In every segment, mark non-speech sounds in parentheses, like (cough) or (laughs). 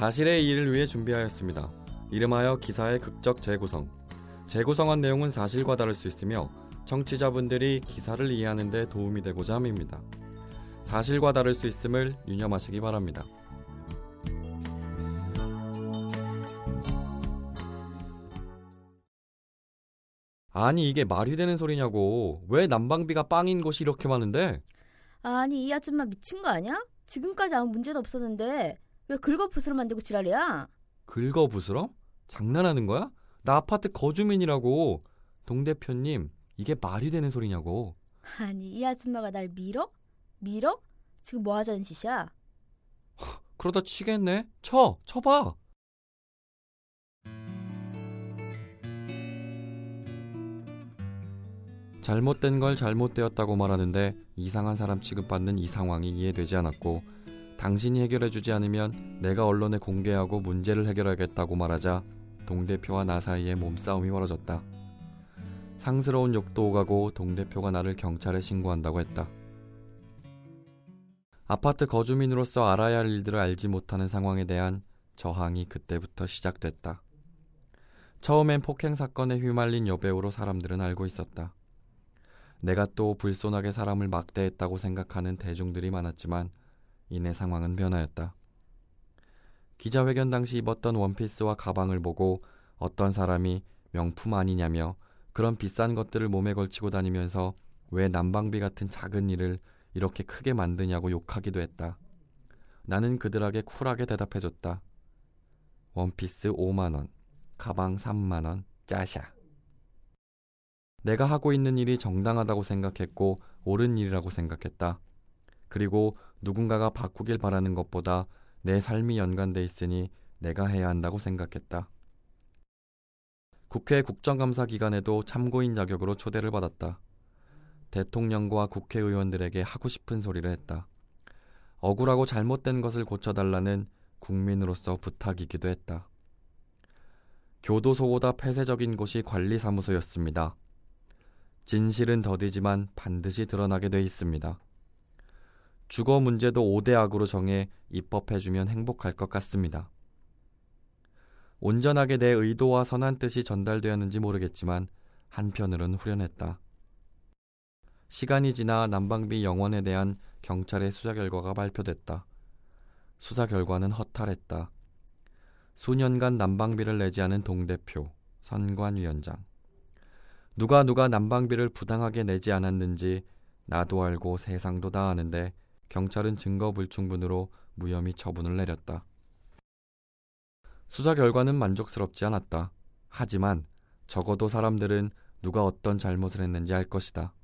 사실의 이의를 위해 준비하였습니다. 이름하여 기사의 극적 재구성. 재구성한 내용은 사실과 다를 수 있으며 청취자분들이 기사를 이해하는 데 도움이 되고자 함입니다. 사실과 다를 수 있음을 유념하시기 바랍니다. 아니 이게 말이 되는 소리냐고. 왜 난방비가 빵인 곳이 이렇게 많은데? 아니 이 아줌마 미친 거 아니야? 지금까지 아무 문제도 없었는데 왜 긁어부스러 만들고 지랄이야? 긁어부스럼? 장난하는 거야? 나 아파트 거주민이라고. 동 대표님 이게 말이 되는 소리냐고. 아니 이 아줌마가 날 밀어? 밀어? 지금 뭐 하자는 짓이야? (laughs) 그러다 치겠네. 쳐, 쳐봐. 잘못된 걸 잘못되었다고 말하는데 이상한 사람 취급받는 이 상황이 이해되지 않았고 당신이 해결해주지 않으면 내가 언론에 공개하고 문제를 해결하겠다고 말하자 동 대표와 나 사이에 몸싸움이 벌어졌다. 상스러운 욕도 오가고 동 대표가 나를 경찰에 신고한다고 했다. 아파트 거주민으로서 알아야 할 일들을 알지 못하는 상황에 대한 저항이 그때부터 시작됐다. 처음엔 폭행 사건에 휘말린 여배우로 사람들은 알고 있었다. 내가 또 불손하게 사람을 막대했다고 생각하는 대중들이 많았지만 이내 상황은 변하였다. 기자회견 당시 입었던 원피스와 가방을 보고 어떤 사람이 명품 아니냐며 그런 비싼 것들을 몸에 걸치고 다니면서 왜 난방비 같은 작은 일을 이렇게 크게 만드냐고 욕하기도 했다. 나는 그들에게 쿨하게 대답해줬다. 원피스 5만원, 가방 3만원, 짜샤. 내가 하고 있는 일이 정당하다고 생각했고 옳은 일이라고 생각했다. 그리고 누군가가 바꾸길 바라는 것보다 내 삶이 연관돼 있으니 내가 해야 한다고 생각했다. 국회 국정감사 기간에도 참고인 자격으로 초대를 받았다. 대통령과 국회의원들에게 하고 싶은 소리를 했다. 억울하고 잘못된 것을 고쳐달라는 국민으로서 부탁이기도 했다. 교도소보다 폐쇄적인 곳이 관리사무소였습니다. 진실은 더디지만 반드시 드러나게 돼 있습니다. 주거 문제도 5대 악으로 정해 입법해주면 행복할 것 같습니다. 온전하게 내 의도와 선한 뜻이 전달되었는지 모르겠지만 한편으론 후련했다. 시간이 지나 난방비 영원에 대한 경찰의 수사 결과가 발표됐다. 수사 결과는 허탈했다. 수년간 난방비를 내지 않은 동대표, 선관위원장. 누가 누가 난방비를 부당하게 내지 않았는지 나도 알고 세상도 다 아는데 경찰은 증거 불충분으로 무혐의 처분을 내렸다. 수사 결과는 만족스럽지 않았다. 하지만 적어도 사람들은 누가 어떤 잘못을 했는지 알 것이다.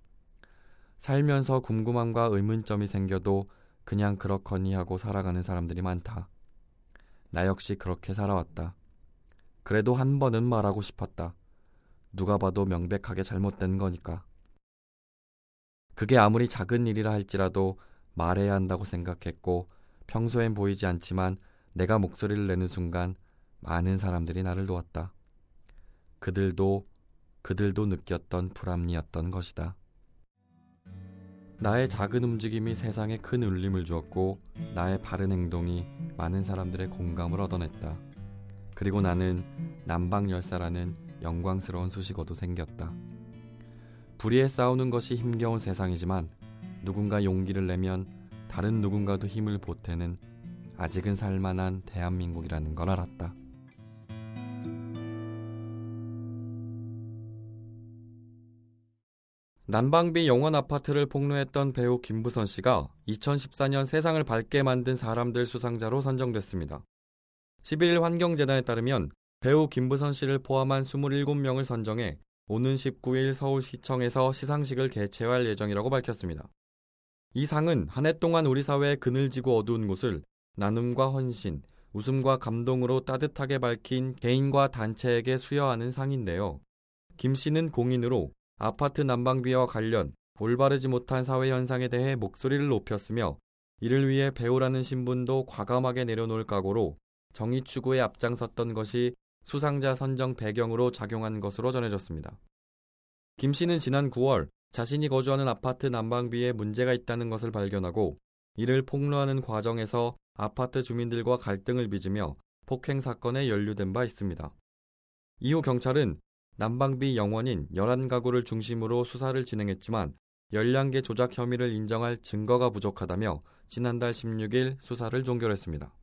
살면서 궁금함과 의문점이 생겨도 그냥 그렇거니 하고 살아가는 사람들이 많다. 나 역시 그렇게 살아왔다. 그래도 한 번은 말하고 싶었다. 누가 봐도 명백하게 잘못된 거니까. 그게 아무리 작은 일이라 할지라도 말해야 한다고 생각했고 평소엔 보이지 않지만 내가 목소리를 내는 순간 많은 사람들이 나를 도왔다. 그들도 그들도 느꼈던 불합리였던 것이다. 나의 작은 움직임이 세상에 큰 울림을 주었고 나의 바른 행동이 많은 사람들의 공감을 얻어냈다. 그리고 나는 남방 열사라는 영광스러운 수식어도 생겼다. 불의에 싸우는 것이 힘겨운 세상이지만 누군가 용기를 내면 다른 누군가도 힘을 보태는 아직은 살만한 대한민국이라는 걸 알았다. 난방비 영원 아파트를 폭로했던 배우 김부선 씨가 2014년 세상을 밝게 만든 사람들 수상자로 선정됐습니다. 11일 환경재단에 따르면 배우 김부선 씨를 포함한 27명을 선정해 오는 19일 서울시청에서 시상식을 개최할 예정이라고 밝혔습니다. 이 상은 한 해 동안 우리 사회에 그늘지고 어두운 곳을 나눔과 헌신, 웃음과 감동으로 따뜻하게 밝힌 개인과 단체에게 수여하는 상인데요. 김 씨는 공인으로 아파트 난방비와 관련 올바르지 못한 사회 현상에 대해 목소리를 높였으며 이를 위해 배우라는 신분도 과감하게 내려놓을 각오로 정의 추구에 앞장섰던 것이 수상자 선정 배경으로 작용한 것으로 전해졌습니다. 김 씨는 지난 9월 자신이 거주하는 아파트 난방비에 문제가 있다는 것을 발견하고 이를 폭로하는 과정에서 아파트 주민들과 갈등을 빚으며 폭행 사건에 연루된 바 있습니다. 이후 경찰은 난방비 영원인 11가구를 중심으로 수사를 진행했지만 열량계 조작 혐의를 인정할 증거가 부족하다며 지난달 16일 수사를 종결했습니다.